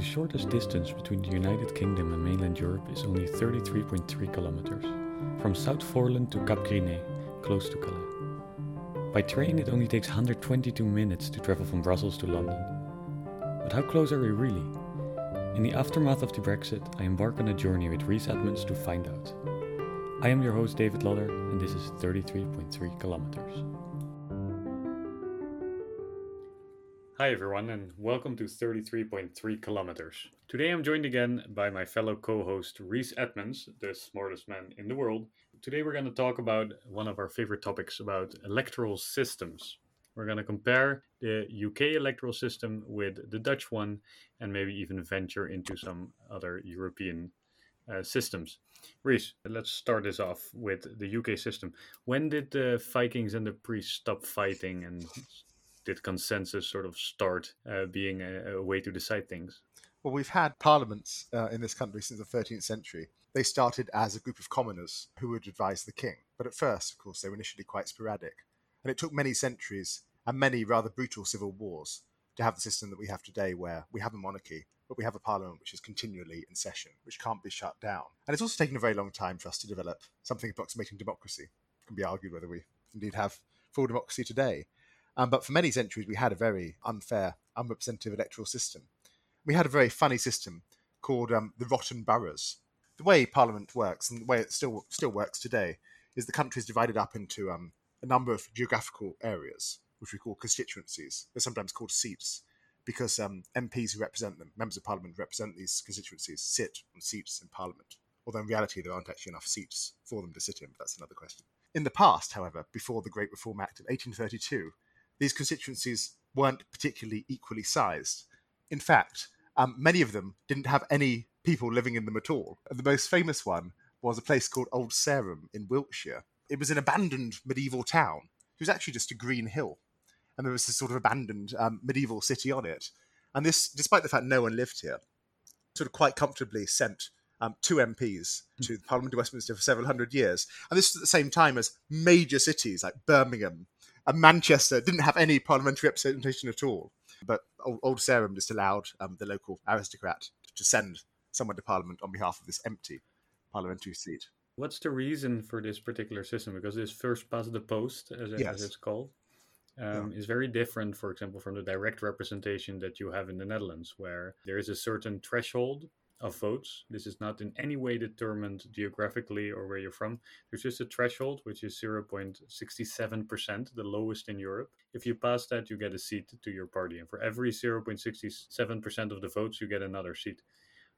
The shortest distance between the United Kingdom and mainland Europe is only 33.3 kilometers, from South Foreland to Cap Gris-Nez, close to Calais. By train, it only takes 122 minutes to travel from Brussels to London. But how close are we really? In the aftermath of the Brexit, I embark on a journey with Rhys Edmonds to find out. I am your host, David Lodder, and this is 33.3 kilometers. Hi, everyone, and welcome to 33.3 kilometers. Today I'm joined again by my fellow co host, Rhys Edmonds, the smartest man in the world. Today we're going to talk about one of our favorite topics about electoral systems. We're going to compare the UK electoral system with the Dutch one and maybe even venture into some other European uh, systems. Rhys, let's start this off with the UK system. When did the Vikings and the priests stop fighting and did consensus sort of start uh, being a, a, way to decide things? Well, we've had parliaments uh, in this country since the 13th century. They started as a group of commoners who would advise the king. But at first, of course, they were initially quite sporadic. And it took many centuries and many rather brutal civil wars to have the system that we have today, where we have a monarchy, but we have a parliament which is continually in session, which can't be shut down. And it's also taken a very long time for us to develop something approximating democracy. It can be argued whether we indeed have full democracy today. Um, but for many centuries, we had a very unfair, unrepresentative electoral system. We had a very funny system called um, the rotten boroughs. The way Parliament works, and the way it still still works today, is the country is divided up into um, a number of geographical areas, which we call constituencies. They're sometimes called seats because um, MPs who represent them, members of Parliament who represent these constituencies, sit on seats in Parliament. Although in reality, there aren't actually enough seats for them to sit in, but that's another question. In the past, however, before the Great Reform Act of 1832, these constituencies weren't particularly equally sized. In fact, um, many of them didn't have any people living in them at all. The most famous one was a place called Old Sarum in Wiltshire. It was an abandoned medieval town. It was actually just a green hill. And there was this sort of abandoned um, medieval city on it. And this, despite the fact no one lived here, sort of quite comfortably sent um, two MPs to the Parliament of Westminster for several hundred years. And this was at the same time as major cities like Birmingham and Manchester didn't have any parliamentary representation at all. But Old, Old Sarum just allowed um, the local aristocrat to send someone to Parliament on behalf of this empty parliamentary seat. What's the reason for this particular system? Because this first past the post, as, yes. as it's called, um, yeah. is very different, for example, from the direct representation that you have in the Netherlands, where there is a certain threshold of votes. This is not in any way determined geographically or where you're from. There's just a threshold, which is 0.67%, the lowest in Europe. If you pass that, you get a seat to your party. And for every 0.67% of the votes, you get another seat.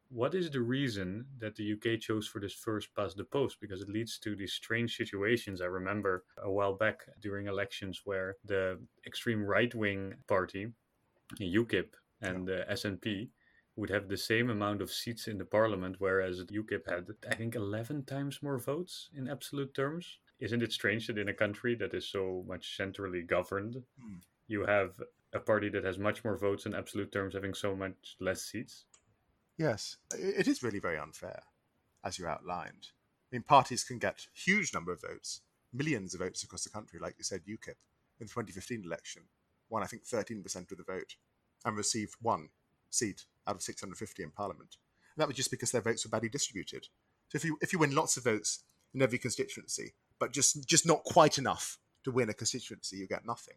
What is the reason that the UK chose for this first past the post? Because it leads to these strange situations. I remember a while back during elections where the extreme right wing party, UKIP, and the SNP would have the same amount of seats in the parliament, whereas UKIP had, I think, 11 times more votes in absolute terms. Isn't it strange that in a country that is so much centrally governed, mm. you have a party that has much more votes in absolute terms having so much less seats? Yes, it is really very unfair, as you outlined. I mean, parties can get huge number of votes, millions of votes across the country, like you said, UKIP in the 2015 election won, I think, 13% of the vote and received one seat out of 650 in Parliament. And that was just because their votes were badly distributed. So if you if you win lots of votes in every constituency, but just just not quite enough to win a constituency, you get nothing.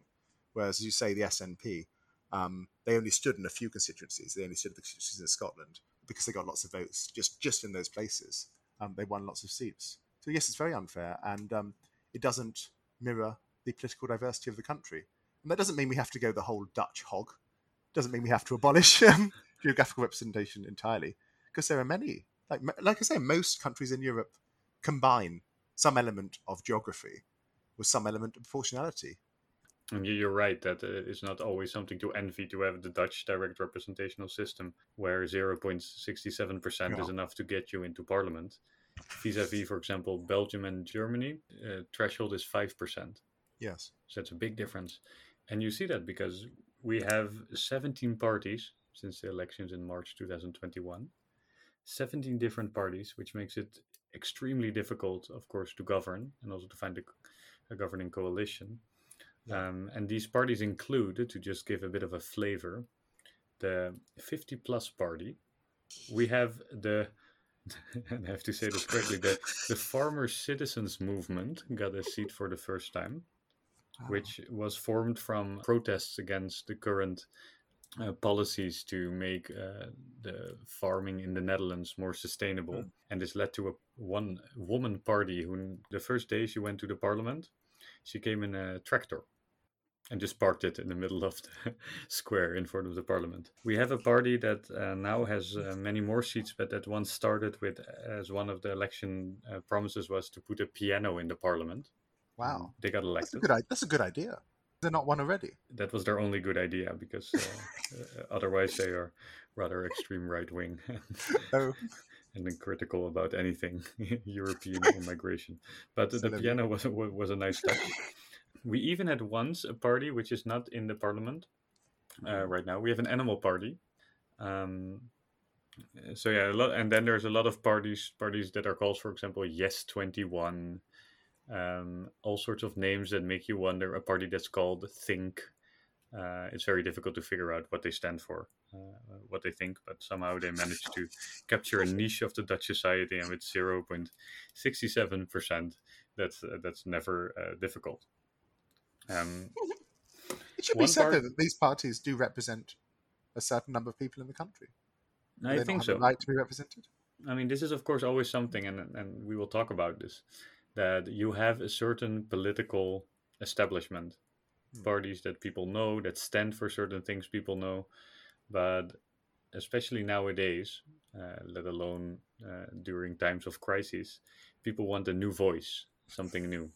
Whereas, as you say, the SNP, um, they only stood in a few constituencies. They only stood in the constituencies in Scotland because they got lots of votes just just in those places. Um, they won lots of seats. So yes, it's very unfair, and um, it doesn't mirror the political diversity of the country. And that doesn't mean we have to go the whole Dutch hog. Doesn't mean we have to abolish um, geographical representation entirely, because there are many. Like like I say, most countries in Europe combine some element of geography with some element of proportionality. And you're right that uh, it's not always something to envy to have the Dutch direct representational system, where 0.67% is enough to get you into parliament. Vis-a-vis, for example, Belgium and Germany, uh, threshold is 5%. Yes. So that's a big difference. And you see that because we have 17 parties since the elections in March 2021. 17 different parties, which makes it extremely difficult, of course, to govern and also to find a, a governing coalition. Um, and these parties include, to just give a bit of a flavor, the 50 plus party. We have the and I have to say this correctly, the, the farmer citizens movement got a seat for the first time, oh. which was formed from protests against the current uh, policies to make uh, the farming in the Netherlands more sustainable. Mm. And this led to a one woman party who, the first day she went to the parliament, she came in a tractor and just parked it in the middle of the square in front of the parliament. We have a party that uh, now has uh, many more seats, but that once started with, as one of the election uh, promises was to put a piano in the parliament. Wow. They got elected. That's a good, that's a good idea. They're not one already. That was their only good idea because uh, uh, otherwise they are rather extreme right wing. oh and then critical about anything European immigration. But the piano was was a nice touch. We even had once a party which is not in the parliament uh, mm-hmm. right now. We have an animal party. Um, so yeah, a lot, and then there's a lot of parties parties that are called, for example, Yes Twenty One. Um, all sorts of names that make you wonder. A party that's called Think. Uh, it's very difficult to figure out what they stand for, uh, what they think, but somehow they managed to capture a niche of the Dutch society, and with zero point sixty seven percent, that's uh, that's never uh, difficult. Um, it should be said part... that these parties do represent a certain number of people in the country. I think so. right to be represented. I mean, this is of course always something, and and we will talk about this. That you have a certain political establishment, hmm. parties that people know that stand for certain things people know, but especially nowadays, uh, let alone uh, during times of crisis, people want a new voice, something new.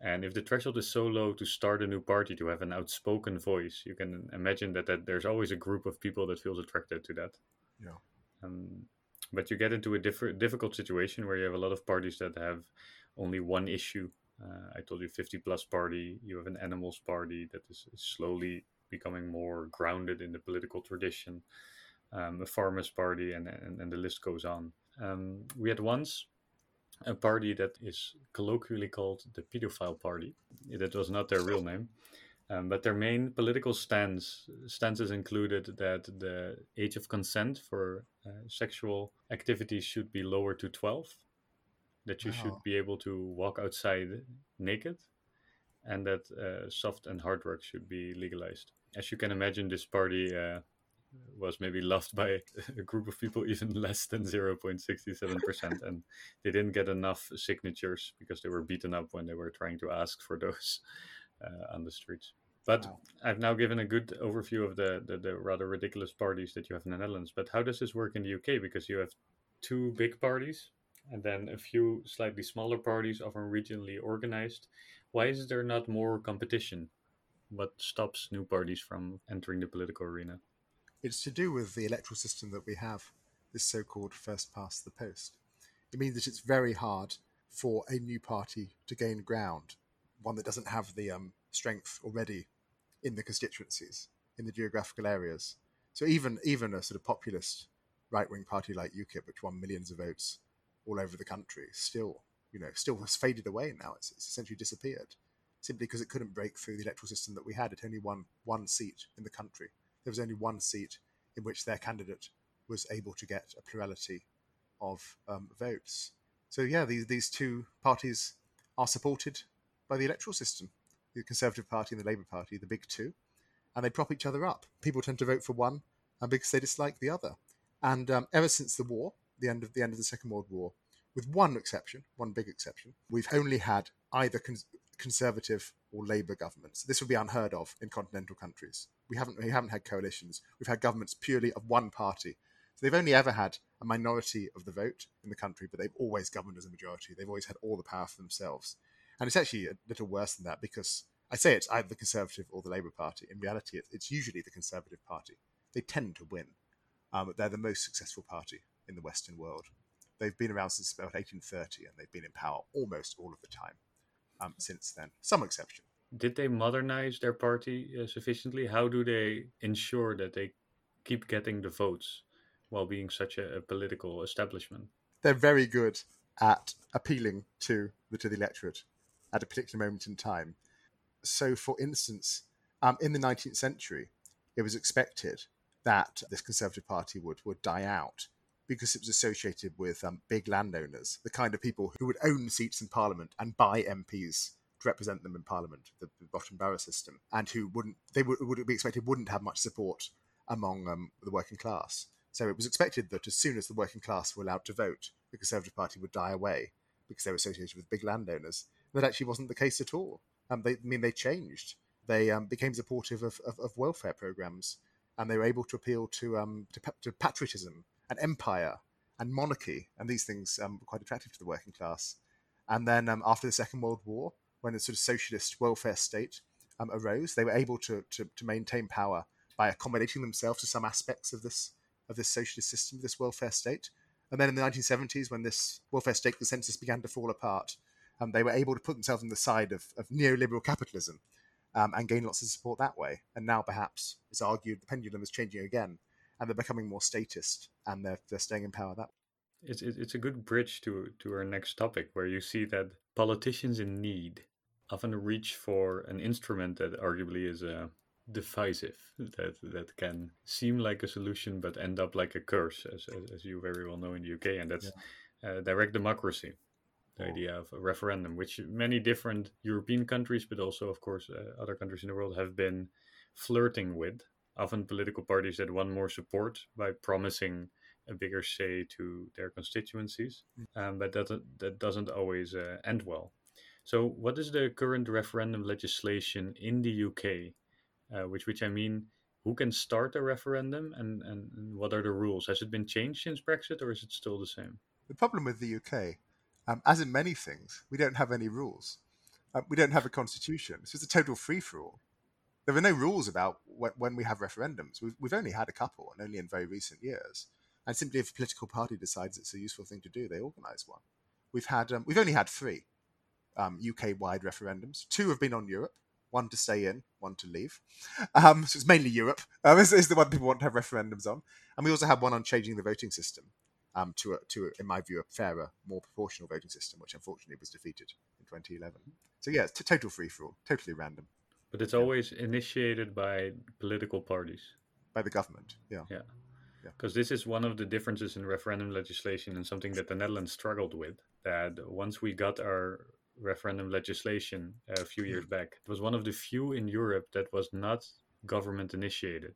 And if the threshold is so low to start a new party to have an outspoken voice, you can imagine that, that there's always a group of people that feels attracted to that. Yeah. Um, but you get into a diff- difficult situation where you have a lot of parties that have only one issue. Uh, I told you 50 plus party. You have an animals party that is slowly becoming more grounded in the political tradition. Um, a farmers party, and, and, and the list goes on. Um, we had once a party that is colloquially called the Pedophile Party. That was not their real name. Um, but their main political stance stances included that the age of consent for uh, sexual activities should be lowered to 12, that you wow. should be able to walk outside naked, and that uh, soft and hard work should be legalized. As you can imagine, this party uh, was maybe loved by a group of people even less than 0.67% and they didn't get enough signatures because they were beaten up when they were trying to ask for those uh, on the streets but wow. i've now given a good overview of the, the, the rather ridiculous parties that you have in the netherlands but how does this work in the uk because you have two big parties and then a few slightly smaller parties often regionally organized why is there not more competition what stops new parties from entering the political arena it's to do with the electoral system that we have, this so called first past the post. It means that it's very hard for a new party to gain ground, one that doesn't have the um, strength already in the constituencies, in the geographical areas. So even even a sort of populist right wing party like UKIP, which won millions of votes all over the country, still you know still has faded away now. It's, it's essentially disappeared simply because it couldn't break through the electoral system that we had. It only won one seat in the country there was only one seat in which their candidate was able to get a plurality of um, votes. So yeah, these these two parties are supported by the electoral system, the Conservative Party and the Labour Party, the big two, and they prop each other up. People tend to vote for one because they dislike the other. And um, ever since the war, the end of the end of the Second World War, with one exception, one big exception, we've only had either con- Conservative or Labour governments. This would be unheard of in continental countries. We haven't we haven't had coalitions. We've had governments purely of one party. So they've only ever had a minority of the vote in the country, but they've always governed as a majority. They've always had all the power for themselves. And it's actually a little worse than that because I say it's either the Conservative or the Labour Party. In reality, it's usually the Conservative Party. They tend to win. Um, they're the most successful party in the Western world. They've been around since about 1830 and they've been in power almost all of the time um, since then. Some exception. Did they modernize their party uh, sufficiently? How do they ensure that they keep getting the votes while being such a, a political establishment? They're very good at appealing to the to the electorate at a particular moment in time. So, for instance, um, in the 19th century, it was expected that this Conservative Party would, would die out because it was associated with um, big landowners, the kind of people who would own seats in Parliament and buy MPs to represent them in Parliament, the, the rotten borough system, and who wouldn't they would, would be expected wouldn't have much support among um, the working class. So it was expected that as soon as the working class were allowed to vote, the Conservative Party would die away because they were associated with big landowners. That actually wasn't the case at all. Um, they, I mean, they changed. They um, became supportive of, of, of, welfare programs, and they were able to appeal to, um, to, to patriotism and empire and monarchy, and these things um, were quite attractive to the working class. And then um, after the Second World War, when the sort of socialist welfare state um, arose, they were able to, to, to maintain power by accommodating themselves to some aspects of this of this socialist system, this welfare state. And then in the 1970s, when this welfare state consensus began to fall apart, um, they were able to put themselves on the side of, of neoliberal capitalism um, and gain lots of support that way. And now, perhaps, it's argued the pendulum is changing again, and they're becoming more statist, and they're, they're staying in power that way. It's, it's a good bridge to, to our next topic, where you see that politicians in need often reach for an instrument that arguably is a divisive that that can seem like a solution but end up like a curse as, as, as you very well know in the uk and that's yeah. uh, direct democracy the oh. idea of a referendum which many different european countries but also of course uh, other countries in the world have been flirting with often political parties that want more support by promising a bigger say to their constituencies mm. um, but that that doesn't always uh, end well so what is the current referendum legislation in the uk uh, which which I mean, who can start a referendum and, and, what are the rules? Has it been changed since Brexit or is it still the same? The problem with the UK, um, as in many things, we don't have any rules. Uh, we don't have a constitution. It's just a total free for all. There are no rules about wh- when we have referendums. We've, we've only had a couple, and only in very recent years. And simply, if a political party decides it's a useful thing to do, they organise one. We've had um, we've only had three um, UK-wide referendums. Two have been on Europe, one to stay in, one to leave. Um, so it's mainly Europe. Um, is, is the one people want to have referendums on, and we also have one on changing the voting system um, to a, to a, in my view a fairer, more proportional voting system, which unfortunately was defeated in 2011. So yeah, it's t- total free for all, totally random. But it's always initiated by political parties. By the government, yeah. Yeah. Because this is one of the differences in referendum legislation and something that the Netherlands struggled with. That once we got our referendum legislation a few years hmm. back. It was one of the few in Europe that was not government initiated.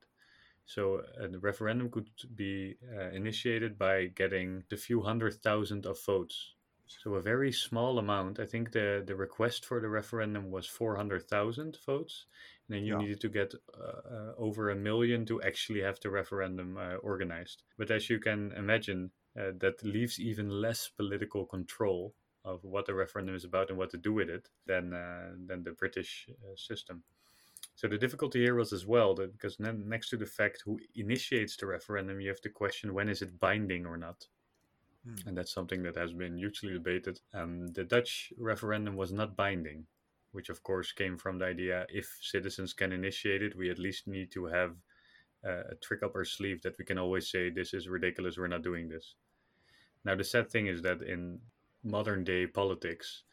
So a referendum could be uh, initiated by getting the few hundred thousand of votes. So a very small amount. I think the, the request for the referendum was 400,000 votes. And then you yeah. needed to get uh, uh, over a million to actually have the referendum uh, organized. But as you can imagine, uh, that leaves even less political control of what the referendum is about and what to do with it than uh, than the British uh, system. So the difficulty here was as well that because next to the fact who initiates the referendum, you have to question when is it binding or not. Hmm. And that's something that has been hugely debated. Um, the Dutch referendum was not binding, which of course came from the idea if citizens can initiate it, we at least need to have uh, a trick up our sleeve that we can always say this is ridiculous, we're not doing this. Now the sad thing is that in modern day politics,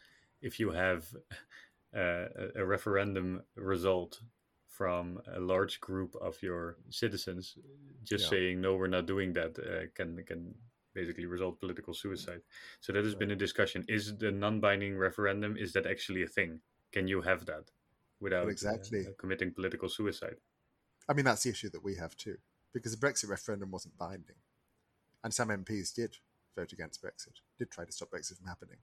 if you have uh, a referendum result from a large group of your citizens just yeah. saying no, we're not doing that, uh, can can basically result political suicide. So that has been a discussion. Is the non-binding referendum is that actually a thing? Can you have that without well, exactly uh, committing political suicide? I mean, that's the issue that we have too, because the Brexit referendum wasn't binding, and some MPs did vote against Brexit, did try to stop Brexit from happening.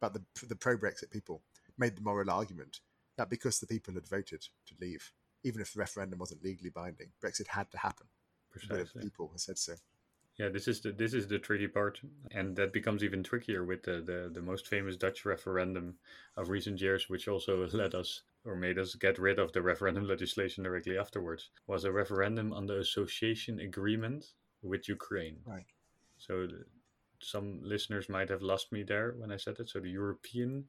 But the, the pro Brexit people made the moral argument that because the people had voted to leave, even if the referendum wasn't legally binding, Brexit had to happen. Precisely. People have said so. Yeah, this is the this is the tricky part, and that becomes even trickier with the, the, the most famous Dutch referendum of recent years, which also led us or made us get rid of the referendum legislation directly afterwards. Was a referendum on the association agreement with Ukraine. Right. So some listeners might have lost me there when I said it. So the European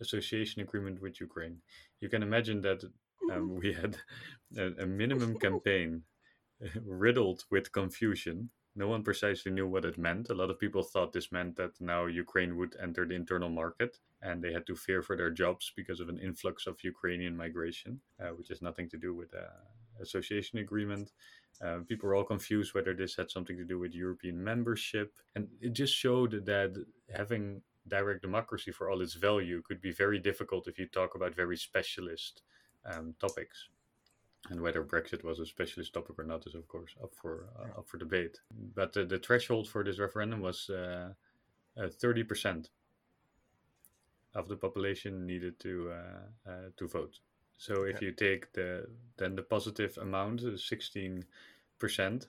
Association Agreement with Ukraine. You can imagine that um, we had a, a minimum campaign riddled with confusion. No one precisely knew what it meant. A lot of people thought this meant that now Ukraine would enter the internal market and they had to fear for their jobs because of an influx of Ukrainian migration, uh, which has nothing to do with uh, association agreement. Uh, people were all confused whether this had something to do with European membership. And it just showed that having direct democracy for all its value could be very difficult if you talk about very specialist um, topics. And whether Brexit was a specialist topic or not is, of course, up for uh, up for debate. But the, the threshold for this referendum was uh, uh, thirty percent of the population needed to uh, to vote. So if you take the then the positive amount, sixteen percent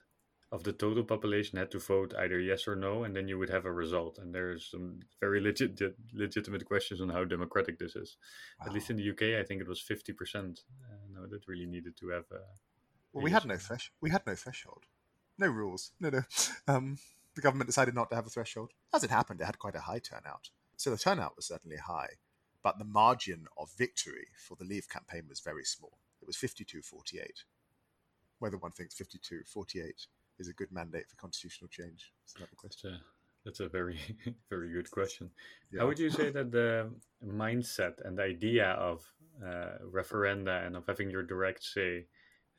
of the total population had to vote either yes or no, and then you would have a result. And there's some very legit legitimate questions on how democratic this is. Wow. At least in the UK, I think it was fifty percent. Uh, no, that really needed to have. Uh, well, we had no thresh. We had no threshold, no rules. No, no. Um, the government decided not to have a threshold. As it happened, it had quite a high turnout. So the turnout was certainly high, but the margin of victory for the Leave campaign was very small. It was 52 48. Whether one thinks 52 48 is a good mandate for constitutional change is another question. That's a, that's a very, very good question. Yeah. How would you say that the mindset and the idea of uh, referenda and of having your direct say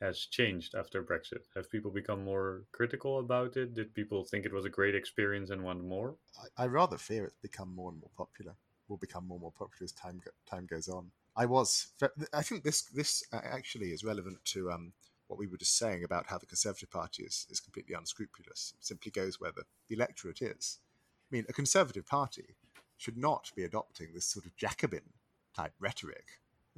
has changed after Brexit? Have people become more critical about it? Did people think it was a great experience and want more? I, I rather fear it's become more and more popular. Will become more and more popular as time go, time goes on. I was. I think this this actually is relevant to um, what we were just saying about how the Conservative Party is, is completely unscrupulous. It simply goes where the, the electorate is. I mean, a Conservative Party should not be adopting this sort of Jacobin type rhetoric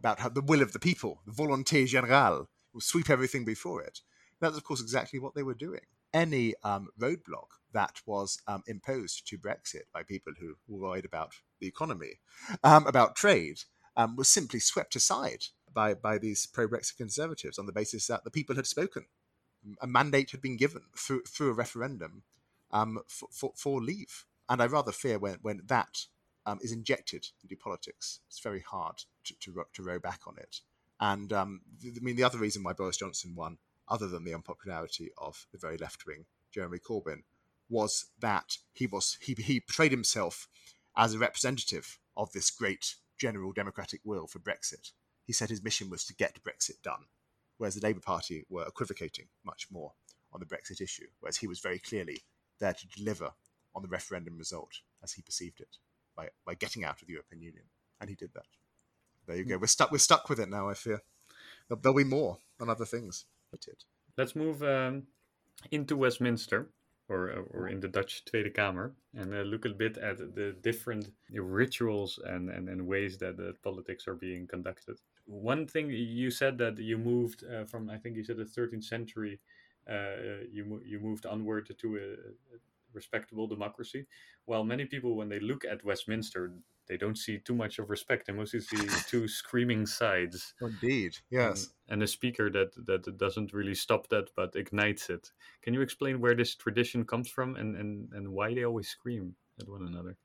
about how the will of the people, the volonté générale, will sweep everything before it. That's, of course, exactly what they were doing. Any um, roadblock that was um, imposed to Brexit by people who were worried about the economy, um, about trade, um, was simply swept aside by, by these pro Brexit conservatives on the basis that the people had spoken. A mandate had been given through, through a referendum um, for, for, for, leave. And I rather fear when, when that um, is injected into politics, it's very hard to, to, row back on it. And um, I mean, the other reason why Boris Johnson won, other than the unpopularity of the very left wing Jeremy Corbyn, was that he was he, he portrayed himself as a representative of this great general democratic will for Brexit. He said his mission was to get Brexit done, whereas the Labour Party were equivocating much more on the Brexit issue, whereas he was very clearly there to deliver on the referendum result as he perceived it by, by getting out of the European Union. And he did that there you go. We're stuck. We're stuck with it now. I fear there'll, there'll be more on other things. Let's move um, into Westminster, or or in the Dutch Tweede Kamer, and uh, look a bit at the different rituals and, and, and ways that the politics are being conducted. One thing you said that you moved uh, from, I think you said the 13th century. Uh, you you moved onward to a, a respectable democracy. While many people, when they look at Westminster, they don't see too much of respect. They mostly see two screaming sides. Indeed, yes. And, and, a speaker that that doesn't really stop that, but ignites it. Can you explain where this tradition comes from and and and why they always scream at one another?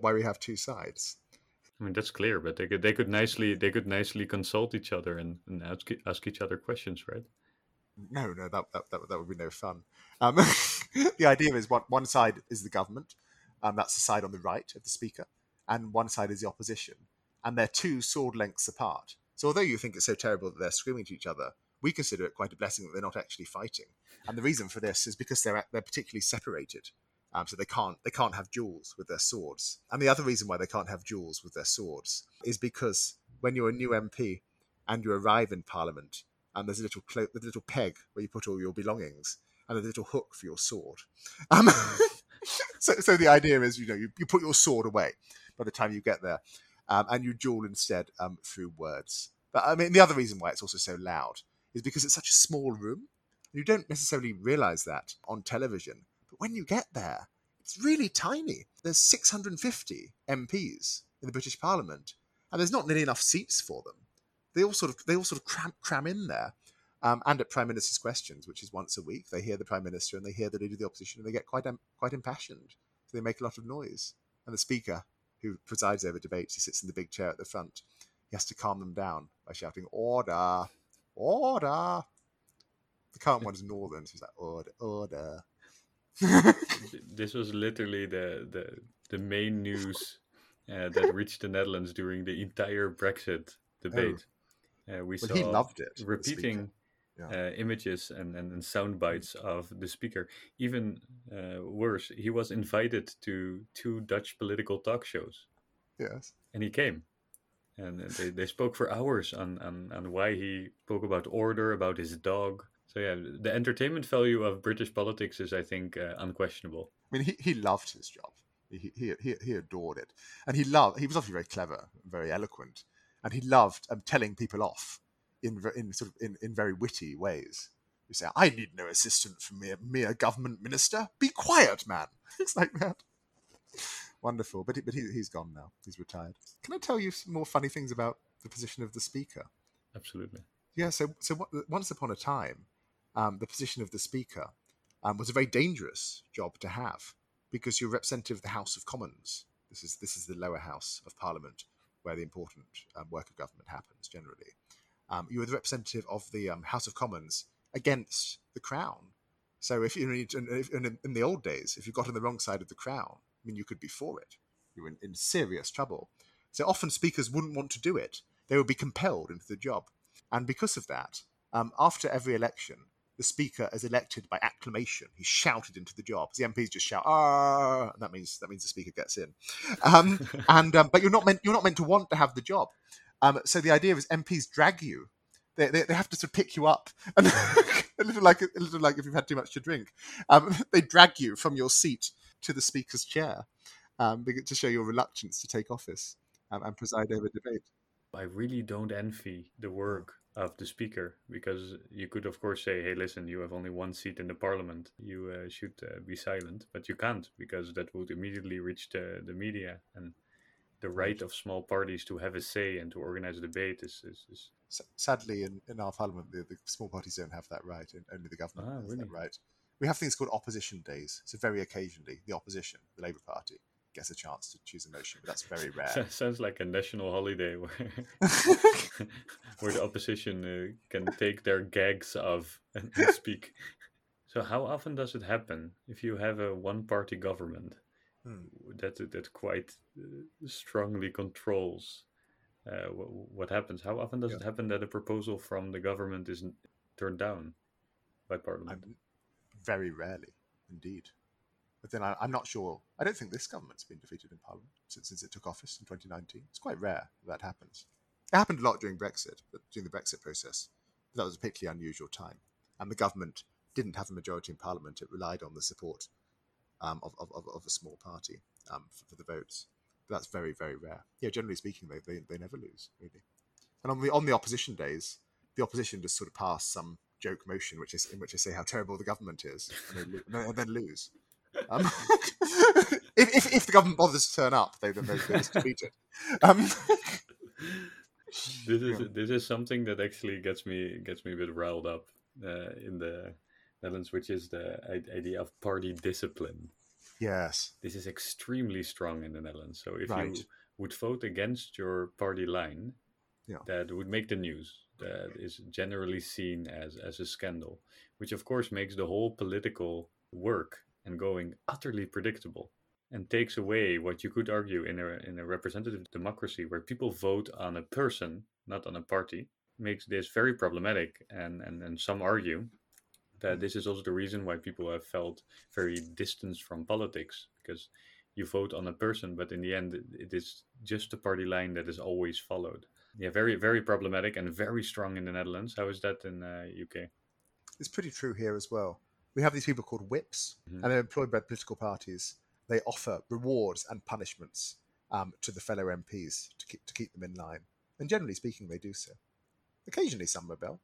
Why we have two sides? I mean that's clear, but they could they could nicely they could nicely consult each other and, and ask ask each other questions, right? No, no, that that that, that would be no fun. Um, the idea is one one side is the government, um, that's the side on the right of the speaker, and one side is the opposition, and they're two sword lengths apart. So although you think it's so terrible that they're screaming to each other, we consider it quite a blessing that they're not actually fighting. And the reason for this is because they're they're particularly separated, um, so they can't they can't have duels with their swords. And the other reason why they can't have duels with their swords is because when you're a new MP and you arrive in Parliament, and there's a little clo- a little peg where you put all your belongings, and a little hook for your sword. Um, so, so the idea is, you know, you, you put your sword away by the time you get there, um, and you duel instead um, through words. But I mean, the other reason why it's also so loud is because it's such a small room. You don't necessarily realize that on television, but when you get there, it's really tiny. There's 650 MPs in the British Parliament, and there's not nearly enough seats for them. They all sort of they all sort of cram, cram in there. Um, and at Prime Minister's Questions, which is once a week, they hear the Prime Minister and they hear the Leader of the Opposition and they get quite um, quite impassioned. So they make a lot of noise. And the Speaker who presides over debates, he sits in the big chair at the front. He has to calm them down by shouting, Order! Order! The current one is Northern, so he's like, Order, order. this was literally the, the, the main news uh, that reached the Netherlands during the entire Brexit debate. Oh. Uh, we well, saw he loved it. Repeating yeah. uh, images and, and, and sound bites of the speaker. Even uh, worse, he was invited to two Dutch political talk shows. Yes. And he came. And they, they spoke for hours on, on, on why he spoke about order, about his dog. So, yeah, the entertainment value of British politics is, I think, uh, unquestionable. I mean, he, he loved his job. He, he, he, he adored it. And he loved, he was obviously very clever, very eloquent. And he loved um, telling people off in in sort of in, in very witty ways. You say, "I need no assistant from mere mere government minister. Be quiet, man." Things like that. Wonderful, but he, but he, he's gone now. He's retired. Can I tell you some more funny things about the position of the speaker? Absolutely. Yeah. So so what, once upon a time, um, the position of the speaker um, was a very dangerous job to have because you're representative of the House of Commons. This is this is the lower house of Parliament where the important um, work of government happens generally um, you were the representative of the um, House of Commons against the Crown. So if you in, in, the old days, if you got on the wrong side of the Crown, I mean, you could be for it. You were in, in serious trouble. So often speakers wouldn't want to do it; they would be compelled into the job. And because of that, um, after every election, the speaker is elected by acclamation. He's shouted into the job. The MPs just shout, "Ah!" And that means that means the speaker gets in. Um, and um, but you're not meant you're not meant to want to have the job. Um, so the idea is MPs drag you. They, they, they have to sort of pick you up, and a little like a little like if you've had too much to drink, um, they drag you from your seat to the speaker's chair um, to show your reluctance to take office um, and preside over debate. I really don't envy the work of the speaker because you could of course say hey listen you have only one seat in the parliament you uh, should uh, be silent but you can't because that would immediately reach the, the media and the right of small parties to have a say and to organize a debate is. is, is... Sadly, in, in our parliament, the, the, small parties don't have that right, and only the government ah, has really? that right. We have things called opposition days. So very occasionally, the opposition, the Labour Party, gets a chance to choose a motion, but that's very rare. Sounds like a national holiday where, where the opposition uh, can take their gags off and, and speak. So, how often does it happen if you have a one-party government? That that quite uh, strongly controls uh, what, what, happens. How often does yeah. it happen that a proposal from the government is turned down by Parliament? I'm, very rarely, indeed. But then I, am not sure. I don't think this government's been defeated in Parliament since, since it took office in 2019. It's quite rare that, that happens. It happened a lot during Brexit, but during the Brexit process, that was a particularly unusual time. And the government didn't have a majority in Parliament. It relied on the support um, of, of, of, a small party um, for, for, the votes. But that's very, very rare. Yeah, generally speaking, they, they, they never lose, really. And on the, on the opposition days, the opposition just sort of pass some joke motion which is in which they say how terrible the government is and, lo- and then lose. Um, if, if, if, the government bothers to turn up, they, they, they just defeat it. Um, this is this is something that actually gets me gets me a bit riled up uh, in the Netherlands, which is the idea of party discipline. Yes. This is extremely strong in the Netherlands. So if right. you would vote against your party line, yeah. that would make the news. That is generally seen as, as a scandal, which of course makes the whole political work and going utterly predictable and takes away what you could argue in a, in a representative democracy where people vote on a person, not on a party, makes this very problematic. And, and, and some argue that this is also the reason why people have felt very distanced from politics because you vote on a person, but in the end, it is just the party line that is always followed. Yeah, very, very problematic and very strong in the Netherlands. How is that in uh, UK? It's pretty true here as well. We have these people called whips, mm-hmm. and they're employed by political parties. They offer rewards and punishments um, to the fellow MPs to keep to keep them in line, and generally speaking, they do so. Occasionally, some rebel.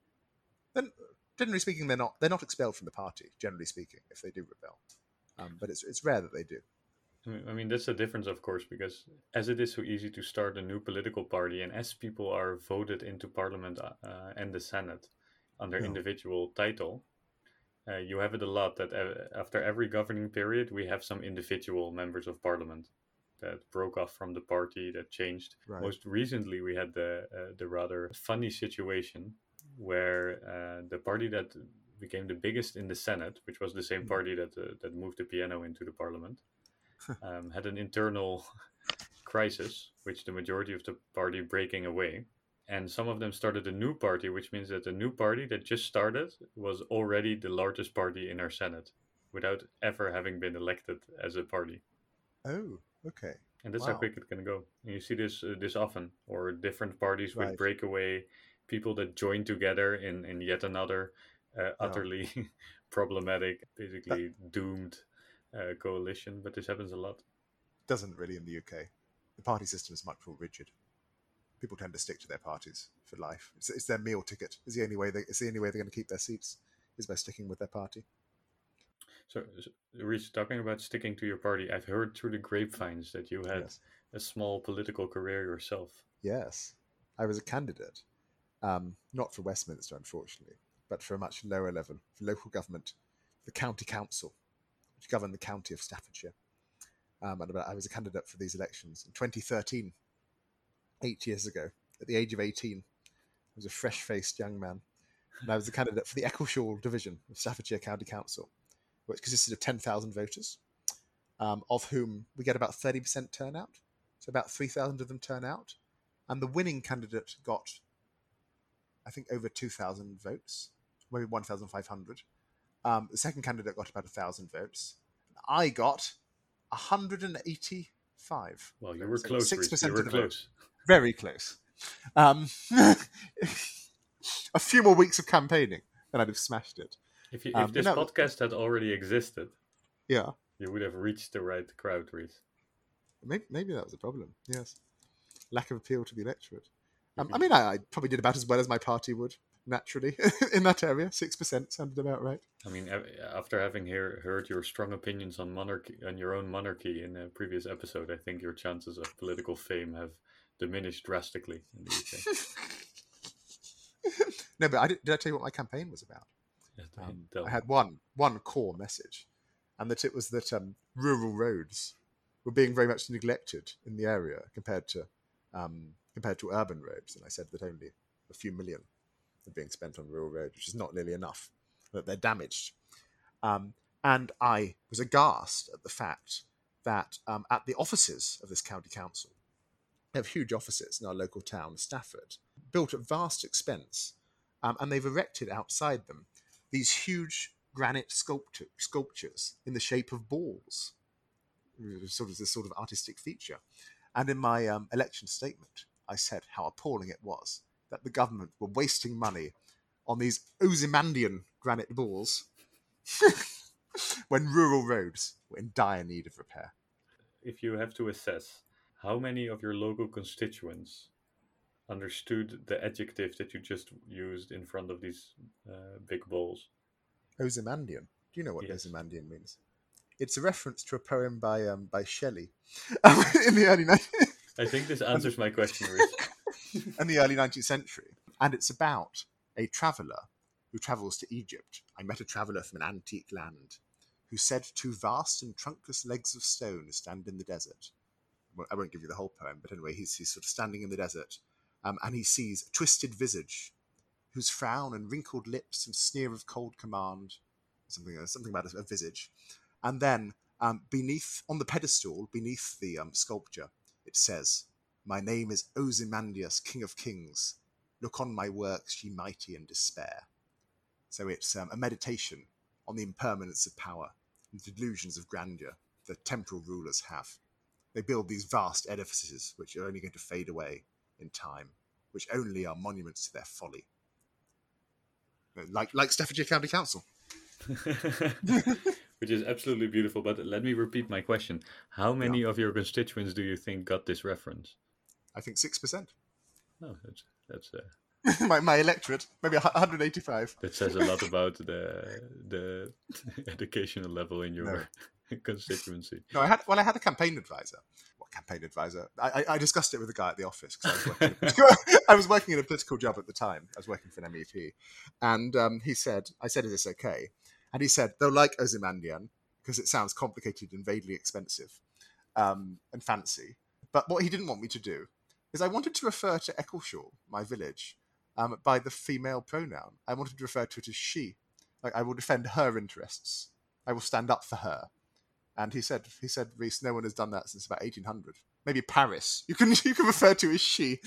Then generally speaking, they're not they're not expelled from the party. Generally speaking, if they do rebel, um, but it's it's rare that they do. I mean, that's the difference, of course, because as it is so easy to start a new political party, and as people are voted into parliament uh, and the senate under yeah. individual title, uh, you have it a lot that uh, after every governing period, we have some individual members of parliament that broke off from the party that changed. Right. Most recently, we had the uh, the rather funny situation where uh, the party that became the biggest in the Senate, which was the same hmm. party that uh, that moved the piano into the parliament, um, had an internal crisis, which the majority of the party breaking away. and some of them started a new party, which means that the new party that just started was already the largest party in our Senate without ever having been elected as a party. Oh, okay. And that's wow. how quick it can go. And you see this uh, this often, or different parties right. break breakaway people that join together in, in yet another uh, utterly problematic, basically that... doomed uh, coalition. But this happens a lot. Doesn't really in the UK. The party system is much more rigid people tend to stick to their parties for life. It's, it's their meal ticket. It's the only way they. It's the only way they're going to keep their seats is by sticking with their party. So, Rhys, talking about sticking to your party, I've heard through the grapevines that you had yes. a small political career yourself. Yes, I was a candidate, um, not for Westminster, unfortunately, but for a much lower level, for local government, the county council, which governed the county of Staffordshire. Um, and I was a candidate for these elections in 2013 eight years ago, at the age of 18. I was a fresh faced young man. And I was a candidate for the Eccleshall division of Staffordshire County Council, which consisted of 10,000 voters, um, of whom we get about 30% turnout. So about 3,000 of them turn out. And the winning candidate got, I think, over 2,000 votes, maybe 1,500. Um, the second candidate got about 1,000 votes. I got 185. Well, you were so close. 6% you were of the close. Vote very close. Um, a few more weeks of campaigning, and I'd have smashed it. If, you, if um, this no, podcast had already existed, yeah, you would have reached the right crowd, Rhys. Maybe, maybe that was a problem. Yes, lack of appeal to the electorate. Um, I mean, I, I, probably did about as well as my party would naturally in that area. Six percent sounded about right. I mean, after having hear, heard your strong opinions on monarchy on your own monarchy in a previous episode, I think your chances of political fame have diminished drastically in the UK. no, but I did, did I tell you what my campaign was about? um, I had one one core message, and that it was that um, rural roads were being very much neglected in the area compared to um, compared to urban roads. And I said that only a few million are being spent on rural roads, which is not nearly enough. That they're damaged. Um, and I was aghast at the fact that um, at the offices of this county council, they have huge offices in our local town, Stafford, built at vast expense, um, and they've erected outside them these huge granite sculpture, sculptures in the shape of balls, sort of this sort of artistic feature. And in my um, election statement, I said how appalling it was that the government were wasting money on these Ozymandian granite balls when rural roads were in dire need of repair. If you have to assess how many of your local constituents understood the adjective that you just used in front of these uh, big bowls? Ozymandian. Do you know what yes. Ozymandian means? It's a reference to a poem by um, by Shelley in the early 19th. I think this answers my question, in the early 19th century, and it's about a traveller who travels to Egypt. I met a traveller from an antique land who said, Two vast and trunkless legs of stone stand in the desert. I won't give you the whole poem, but anyway, he's, he's sort of standing in the desert um, and he sees a twisted visage whose frown and wrinkled lips and sneer of cold command, something, something about a, a, visage. And then um, beneath, on the pedestal, beneath the um, sculpture, it says, My name is Ozymandias, King of Kings. Look on my works, ye mighty and despair. So it's um, a meditation on the impermanence of power and the delusions of grandeur that temporal rulers have. They build these vast edifices which are only going to fade away in time, which only are monuments to their folly. Like like Staffordshire County Council. which is absolutely beautiful. But let me repeat my question: How many yeah. of your constituents do you think got this reference? I think six percent. Oh, that's that's uh... my my electorate, maybe 185. That says a lot about the the educational level in your no. constituency. No, I had well, I had a campaign advisor. What campaign advisor? I, I, discussed it with a guy at the office because I, I, was working in a political job at the time. I was working for an MEP, and um, he said, "I said, is this okay?" And he said, "They'll like Ozymandian because it sounds complicated and vaguely expensive um, and fancy." But what he didn't want me to do is I wanted to refer to Eccleshall, my village, um, by the female pronoun. I wanted to refer to it as she. Like I will defend her interests. I will stand up for her. And he said, he said, Rhys, no one has done that since about 1800. Maybe Paris. You can you can refer to as she,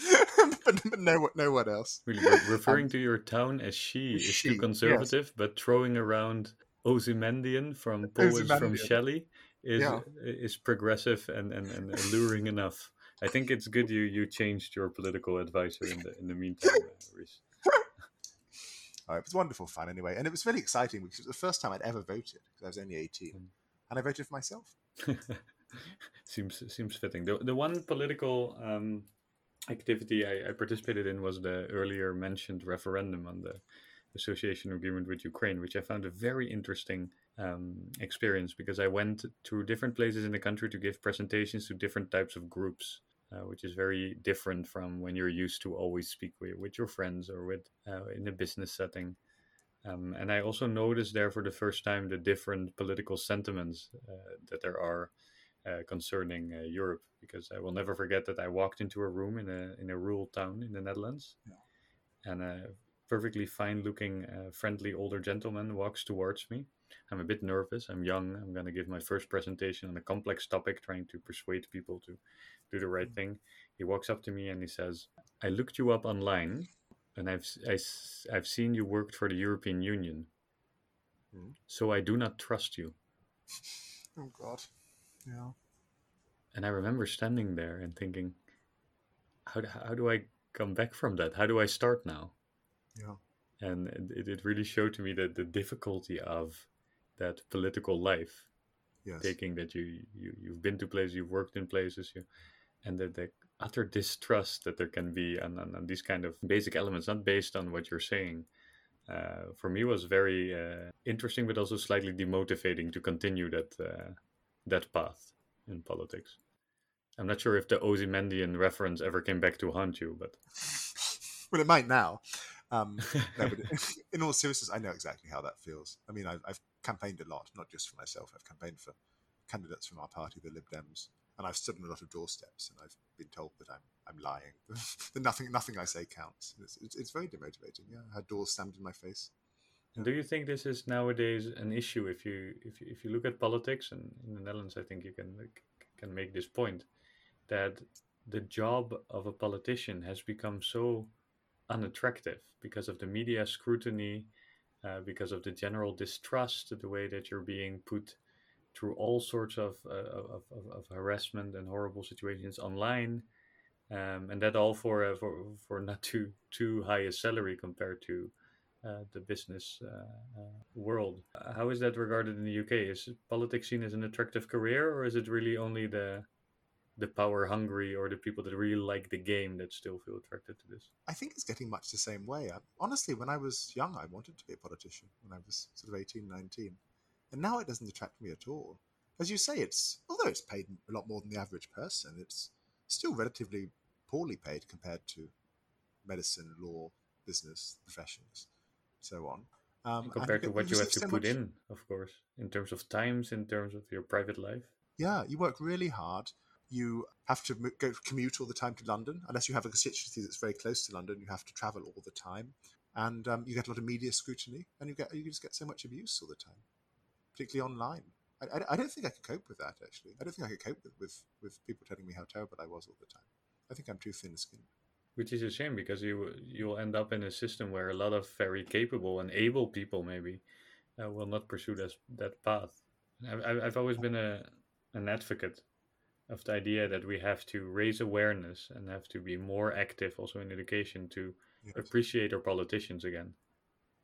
but, but no, no one else. Really, referring um, to your town as she is she, too conservative, yes. but throwing around Ozymandian from poems from Shelley is yeah. is progressive and, and, and alluring enough. I think it's good you you changed your political advisor in the in the meantime, Rhys. Oh, it was wonderful fun anyway, and it was really exciting because it was the first time I'd ever voted because I was only eighteen, mm. and I voted for myself. seems seems fitting. The the one political um, activity I, I, participated in was the earlier mentioned referendum on the association agreement with Ukraine, which I found a very interesting um, experience because I went to different places in the country to give presentations to different types of groups. Uh, which is very different from when you're used to always speak with, with your friends or with uh, in a business setting. Um, and I also noticed there for the first time the different political sentiments uh, that there are uh, concerning uh, Europe because I will never forget that I walked into a room in a in a rural town in the Netherlands, yeah. and a perfectly fine-looking, uh, friendly older gentleman walks towards me. I'm a bit nervous. I'm young. I'm going to give my first presentation on a complex topic, trying to persuade people to do the right mm. thing. He walks up to me and he says, "I looked you up online, and I've I, have i have seen you worked for the European Union. Mm. So I do not trust you." Oh God. Yeah. And I remember standing there and thinking, how, how do I come back from that? How do I start now? Yeah. And it, it really showed to me that the difficulty of that political life, yes. taking that you, you, you've been to places, you've worked in places, you, and that the utter distrust that there can be and, and, and these kind of basic elements, not based on what you're saying, uh, for me was very uh, interesting, but also slightly demotivating to continue that uh, that path in politics. I'm not sure if the Ozymandian reference ever came back to haunt you, but well, it might now. Um, no, in all seriousness, I know exactly how that feels. I mean, I've, I've, campaigned a lot, not just for myself. I've campaigned for candidates from our party, the Lib Dems, and I've stood on a lot of doorsteps, and I've been told that I'm I'm lying. that nothing nothing I say counts. It's, it's, it's very demotivating. Yeah, I had doors slammed in my face. Do you think this is nowadays an issue? If you if you, if you look at politics, and in the Netherlands, I think you can can make this point that the job of a politician has become so unattractive because of the media scrutiny, uh, because of the general distrust, the way that you're being put through all sorts of, uh, of, of, of, harassment and horrible situations online. Um, and that all for, uh, for for not too too high a salary compared to uh, the business uh, uh, world. How is that regarded in the UK? Is politics seen as an attractive career, or is it really only the the power hungry or the people that really like the game that still feel attracted to this? I think it's getting much the same way. I, honestly, when I was young, I wanted to be a politician when I was sort of 18, 19. And now it doesn't attract me at all. As you say, it's although it's paid a lot more than the average person, it's still relatively poorly paid compared to medicine, law, business professions, so on. Um, compared to what you have to so put much... in, of course, in terms of times, in terms of your private life. Yeah, you work really hard you have to go commute all the time to London. Unless you have a constituency that's very close to London, you have to travel all the time, and um, you get a lot of media scrutiny, and you get you just get so much abuse all the time, particularly online. I, I, I don't think I could cope with that. Actually, I don't think I could cope with, with with people telling me how terrible I was all the time. I think I'm too thin-skinned. Which is a shame because you you'll end up in a system where a lot of very capable and able people maybe uh, will not pursue that that path. I've, I've always been a an advocate of the idea that we have to raise awareness and have to be more active also in education to yes. appreciate our politicians again.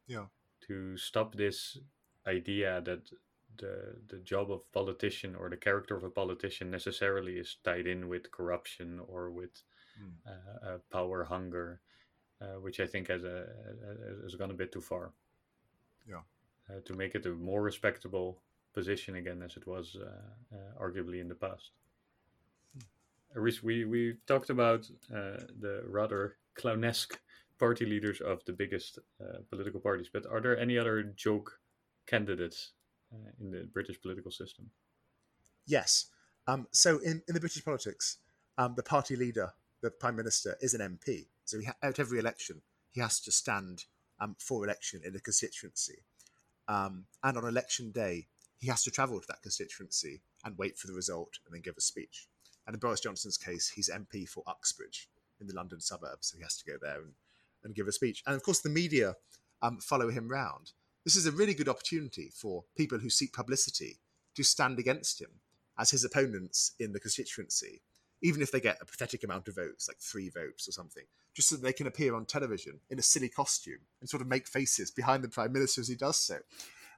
Yeah. To stop this idea that the the job of politician or the character of a politician necessarily is tied in with corruption or with mm. uh, uh, power hunger, uh, which I think has a, has gone a bit too far. Yeah. Uh, to make it a more respectable position again as it was arguably in the past. Rhys, we, we talked about uh, the rather clownesque party leaders of the biggest uh, political parties, but are there any other joke candidates uh, in the British political system? Yes. Um, so in, in the British politics, um, the party leader, the prime minister, is an MP. So ha- at every election, he has to stand um, for election in a constituency. Um, and on election day, he has to travel to that constituency and wait for the result and then give a speech. And in Boris Johnson's case, he's MP for Uxbridge in the London suburbs, so he has to go there and, and give a speech. And of course, the media um, follow him round. This is a really good opportunity for people who seek publicity to stand against him as his opponents in the constituency, even if they get a pathetic amount of votes, like three votes or something, just so they can appear on television in a silly costume and sort of make faces behind the Prime Minister as he does so.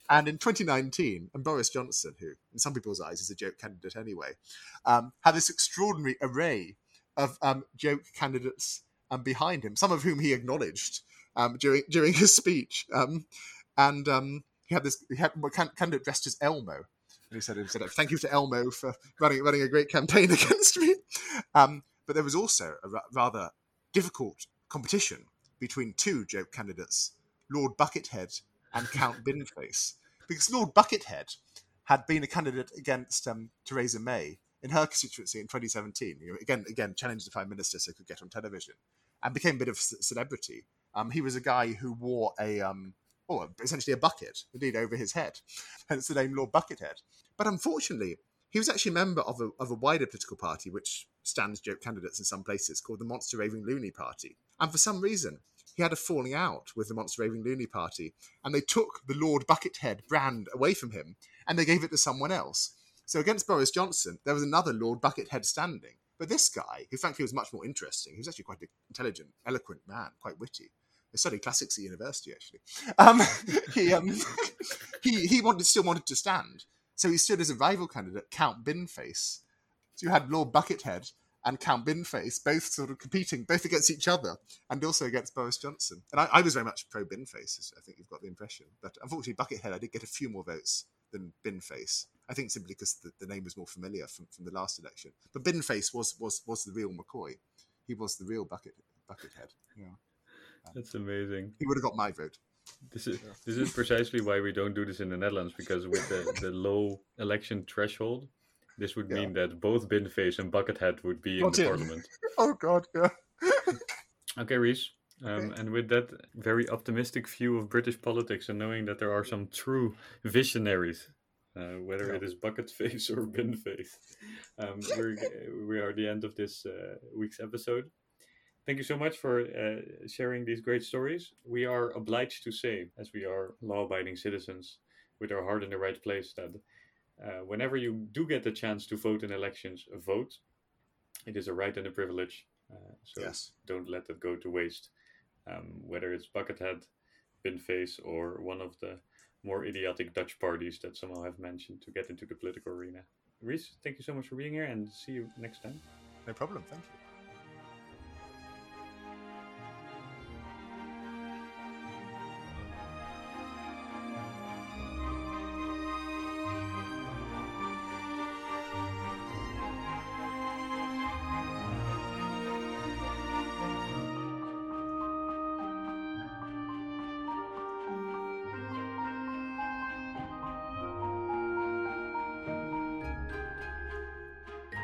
And in 2019, and Boris Johnson, who in some people's eyes is a joke candidate anyway, um, had this extraordinary array of um, joke candidates um, behind him, some of whom he acknowledged um, during during his speech. Um, and um, he had this he had a candidate dressed as Elmo, and he said, he said "Thank you to Elmo for running running a great campaign against me." But there was also a rather difficult competition between two joke candidates, Lord Buckethead and Count Binface, because Lord Buckethead had been a candidate against um, Theresa May in her constituency in 2017. You know, again, again, challenged the prime minister so he could get on television, and became a bit of a celebrity. Um, he was a guy who wore a um, oh, essentially a bucket, indeed, over his head, hence the name Lord Buckethead. But unfortunately, he was actually a member of a, of a wider political party which stands joke candidates in some places called the Monster Raving Loony Party. And for some reason, he had a falling out with the Monster Raving Loony Party, and they took the Lord Buckethead brand away from him and they gave it to someone else. So against Boris Johnson, there was another Lord Buckethead standing. But this guy, who frankly was much more interesting, he was actually quite an intelligent, eloquent man, quite witty. I studied classics at university, actually. Um, he, um, he, he wanted, still wanted to stand. So he stood as a rival candidate, Count Binface. So you had Lord Buckethead and Count Binface both sort of competing, both against each other and also against Boris Johnson. And I, I was very much pro Binface, I think you've got the impression. But unfortunately, Buckethead, I did get a few more votes than Binface. I think simply because the, the name was more familiar from, from the last election. But Binface was was was the real McCoy. He was the real bucket buckethead. Yeah, that's amazing. He would have got my vote. This is this is precisely why we don't do this in the Netherlands because with the, the low election threshold, this would mean that both Binface and Buckethead would be in the in. parliament. oh God, yeah. okay, Rhys. Um, And with that very optimistic view of British politics and knowing that there are some true visionaries, uh, whether yeah. it is bucket face or bin face, um, we're, we are at the end of this uh, week's episode. Thank you so much for uh, sharing these great stories. We are obliged to say, as we are law abiding citizens with our heart in the right place, that uh, whenever you do get the chance to vote in elections, vote. It is a right and a privilege. Uh, so yes. don't let that go to waste um, whether it's Buckethead, Binface, or one of the more idiotic Dutch parties that somehow have mentioned to get into the political arena. Rhys, thank you so much for being here and see you next time. No problem. Thank you.